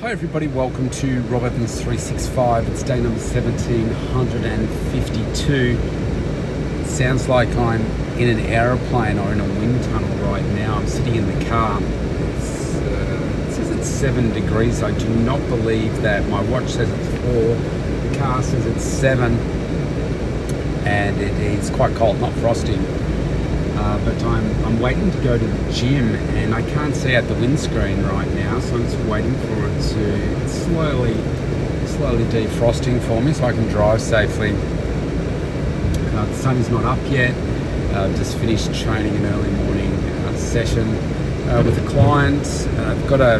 Hi everybody, welcome to Rob Evans 365. It's day number 1752. sounds like I'm in an aeroplane or in a wind tunnel right now. I'm sitting in the car. It's, uh, it says it's 7 degrees. I do not believe that. My watch says it's 4. The car says it's 7. And it is quite cold, not frosty. Uh, but I'm, I'm waiting to go to the gym and I can't see out the windscreen right now, so I'm just waiting for it to slowly, slowly defrosting for me so I can drive safely. Uh, the sun is not up yet. Uh, just finished training an early morning uh, session uh, with a client. Uh, I've got a,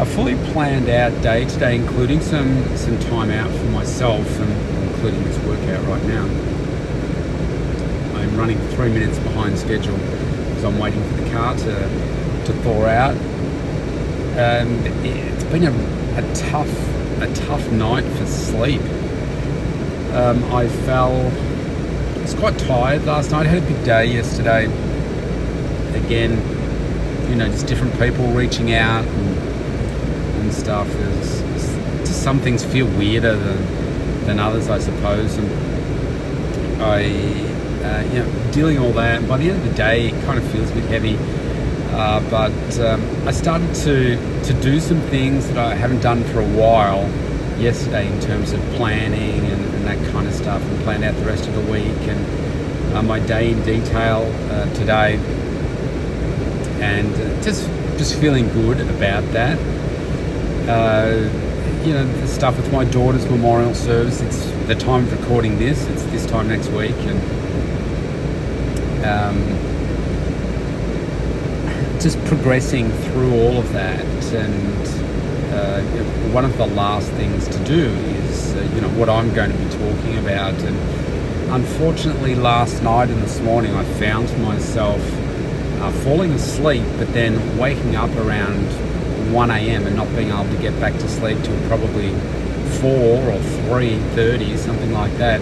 a fully planned out day today, including some some time out for myself and including this workout right now. Running three minutes behind schedule because I'm waiting for the car to, to thaw out. Um, it's been a, a tough a tough night for sleep. Um, I fell. I was quite tired last night. I had a big day yesterday. Again, you know, just different people reaching out and, and stuff. There's, just some things feel weirder than than others, I suppose. And I uh, you know, dealing all that. By the end of the day, it kind of feels a bit heavy. Uh, but um, I started to to do some things that I haven't done for a while yesterday in terms of planning and, and that kind of stuff, and planned out the rest of the week and uh, my day in detail uh, today, and uh, just just feeling good about that. Uh, you know, the stuff with my daughter's memorial service. It's the time of recording this. It's this time next week, and um, just progressing through all of that. And uh, one of the last things to do is, uh, you know, what I'm going to be talking about. And unfortunately, last night and this morning, I found myself uh, falling asleep, but then waking up around 1 a.m. and not being able to get back to sleep till probably 4 or 3.30, something like that,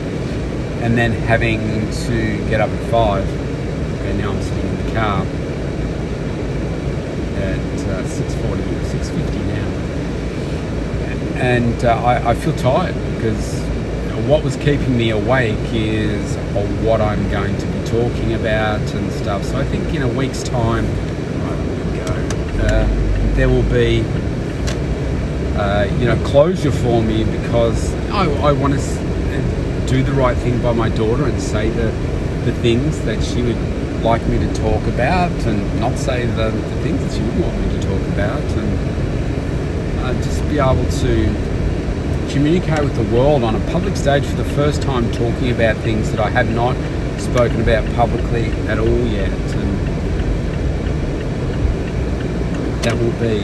and then having to get up at 5 and now I'm sitting in the car at uh, 6.40, 6.50 now. And uh, I, I, feel tired because what was keeping me awake is what I'm going to be talking about and stuff. So I think in a week's time, uh, there will be, uh, you know, closure for me because I, I want to do the right thing by my daughter and say the, the things that she would like me to talk about and not say the, the things that you would want me to talk about. And uh, just be able to communicate with the world on a public stage for the first time talking about things that I have not spoken about publicly at all yet. And that will be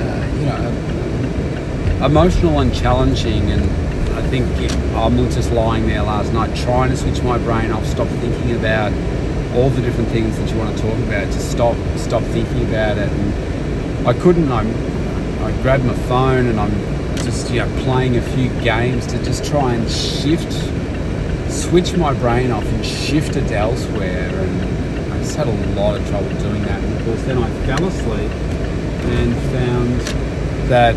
uh, you know emotional and challenging. And I think I'm just lying there last night trying to switch my brain off, stop thinking about all the different things that you want to talk about. Just stop, stop thinking about it. And I couldn't. I'm, I grabbed my phone and I'm just you know playing a few games to just try and shift, switch my brain off and shift it elsewhere. And I just had a lot of trouble doing that. And of course, then I fell asleep and found that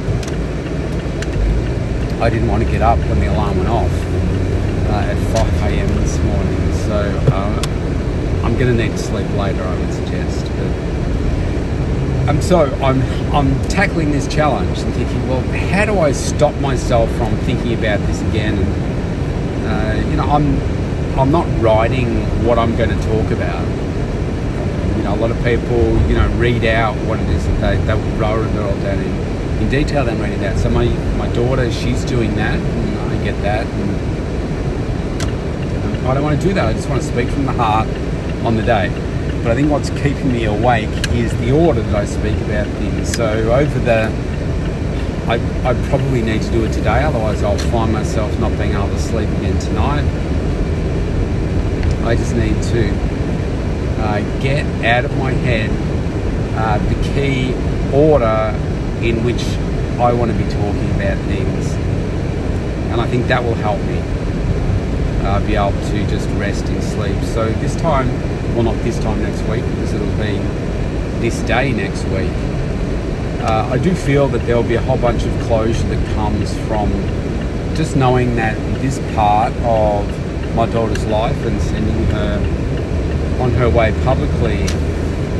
I didn't want to get up when the alarm went off uh, at 5 a.m. this morning. So. Uh, I'm going to need to sleep later, I would suggest. But um, so I'm I'm tackling this challenge and thinking, well, how do I stop myself from thinking about this again? And uh, you know, I'm I'm not writing what I'm going to talk about. You know, a lot of people, you know, read out what it is that they, they will write it all down in, in detail, then read it out. So my, my daughter, she's doing that, and I get that. And, I don't want to do that. I just want to speak from the heart on the day. But I think what's keeping me awake is the order that I speak about things. So over the, I, I probably need to do it today, otherwise I'll find myself not being able to sleep again tonight. I just need to uh, get out of my head uh, the key order in which I want to be talking about things. And I think that will help me uh, be able to just rest and sleep. So this time, well, not this time next week, because it'll be this day next week. uh, I do feel that there will be a whole bunch of closure that comes from just knowing that this part of my daughter's life and sending her on her way publicly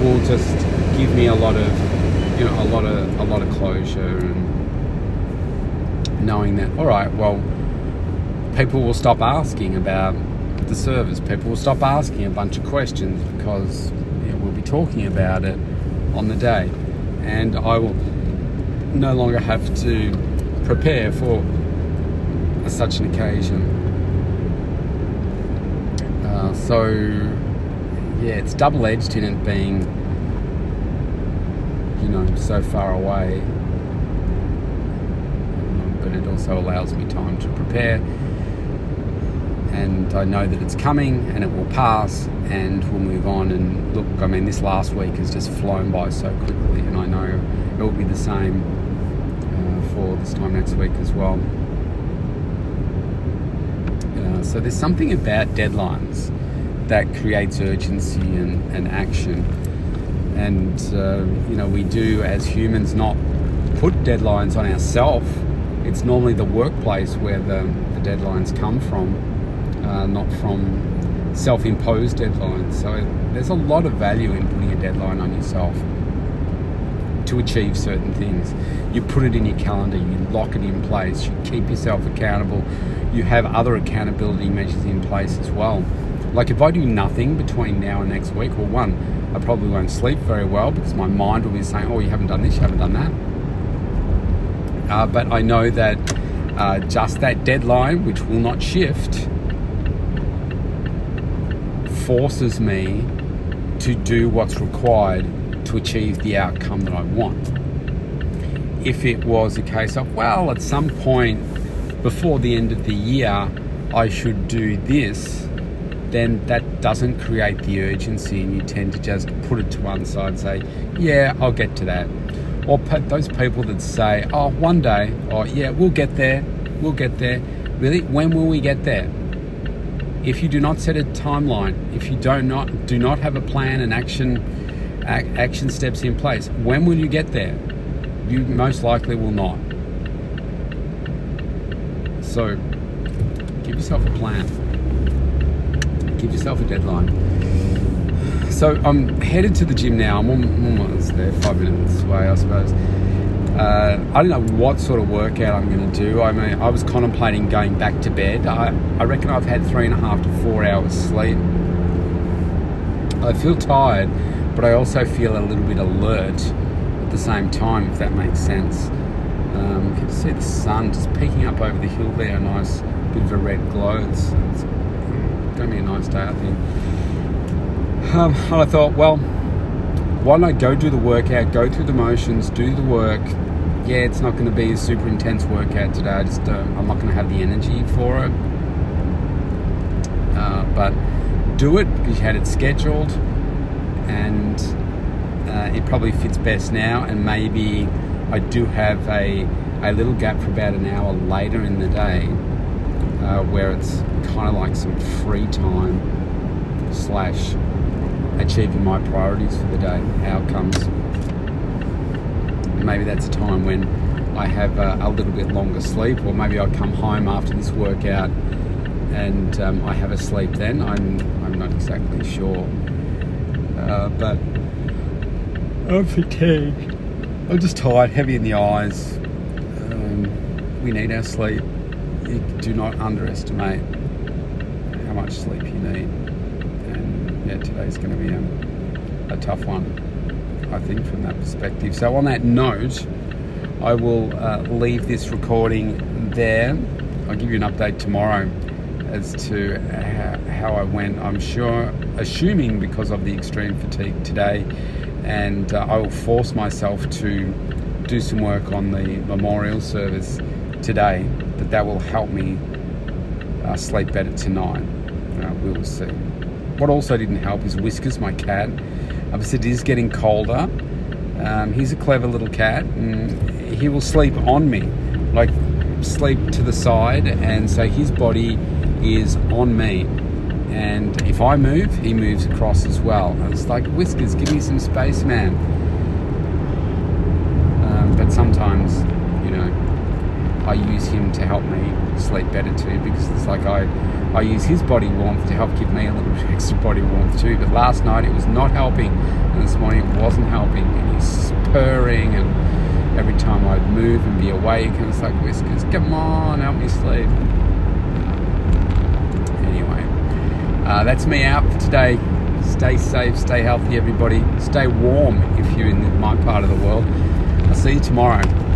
will just give me a lot of you know a lot of a lot of closure and knowing that all right well people will stop asking about the service. People will stop asking a bunch of questions because you know, we'll be talking about it on the day. And I will no longer have to prepare for such an occasion. Uh, so yeah it's double-edged in it being you know so far away. But it also allows me time to prepare. And I know that it's coming and it will pass and we'll move on. And look, I mean, this last week has just flown by so quickly, and I know it will be the same uh, for this time next week as well. Uh, so there's something about deadlines that creates urgency and, and action. And, uh, you know, we do as humans not put deadlines on ourselves it's normally the workplace where the, the deadlines come from, uh, not from self imposed deadlines. So there's a lot of value in putting a deadline on yourself to achieve certain things. You put it in your calendar, you lock it in place, you keep yourself accountable, you have other accountability measures in place as well. Like if I do nothing between now and next week, well, one, I probably won't sleep very well because my mind will be saying, oh, you haven't done this, you haven't done that uh, but I know that uh, just that deadline, which will not shift, forces me to do what's required to achieve the outcome that I want. If it was a case of, well, at some point before the end of the year, I should do this, then that doesn't create the urgency, and you tend to just put it to one side and say, yeah, I'll get to that or those people that say, "Oh, one day," or "Yeah, we'll get there, we'll get there." Really, when will we get there? If you do not set a timeline, if you do not do not have a plan and action action steps in place, when will you get there? You most likely will not. So, give yourself a plan. Give yourself a deadline so I'm headed to the gym now. I'm almost there, five minutes away, I suppose. Uh, I don't know what sort of workout I'm going to do. I mean, I was contemplating going back to bed. I, I reckon I've had three and a half to four hours sleep. I feel tired, but I also feel a little bit alert at the same time, if that makes sense. Um, you can see the sun just peeking up over the hill there, a nice bit of a red glow. It's, it's going to be a nice day, I think. Um, and I thought, well, why not go do the workout, go through the motions, do the work. Yeah, it's not going to be a super intense workout today. I just uh, I'm not going to have the energy for it. Uh, but do it because you had it scheduled, and uh, it probably fits best now. And maybe I do have a a little gap for about an hour later in the day uh, where it's kind of like some free time slash achieving my priorities for the day, outcomes. Maybe that's a time when I have a, a little bit longer sleep, or maybe I come home after this workout and um, I have a sleep then. I'm, I'm not exactly sure. Uh, but I'm fatigued. I'm just tired, heavy in the eyes. Um, we need our sleep. You do not underestimate how much sleep you need yeah, today's going to be a, a tough one, I think, from that perspective. So, on that note, I will uh, leave this recording there. I'll give you an update tomorrow as to how, how, I went. I'm sure, assuming because of the extreme fatigue today, and uh, I will force myself to do some work on the memorial service today, that that will help me uh, sleep better tonight. Uh, we will see. What also didn't help is Whiskers, my cat. Obviously, it is getting colder. Um, he's a clever little cat, and he will sleep on me, like sleep to the side, and so his body is on me. And if I move, he moves across as well. And it's like Whiskers, give me some space, man. But sometimes, I use him to help me sleep better too because it's like I, I use his body warmth to help give me a little extra body warmth too. But last night it was not helping, and this morning it wasn't helping, and he's purring and every time I'd move and be awake, and it's like, Whiskers, come on, help me sleep. Anyway, uh, that's me out for today. Stay safe, stay healthy, everybody. Stay warm if you're in my part of the world. I'll see you tomorrow.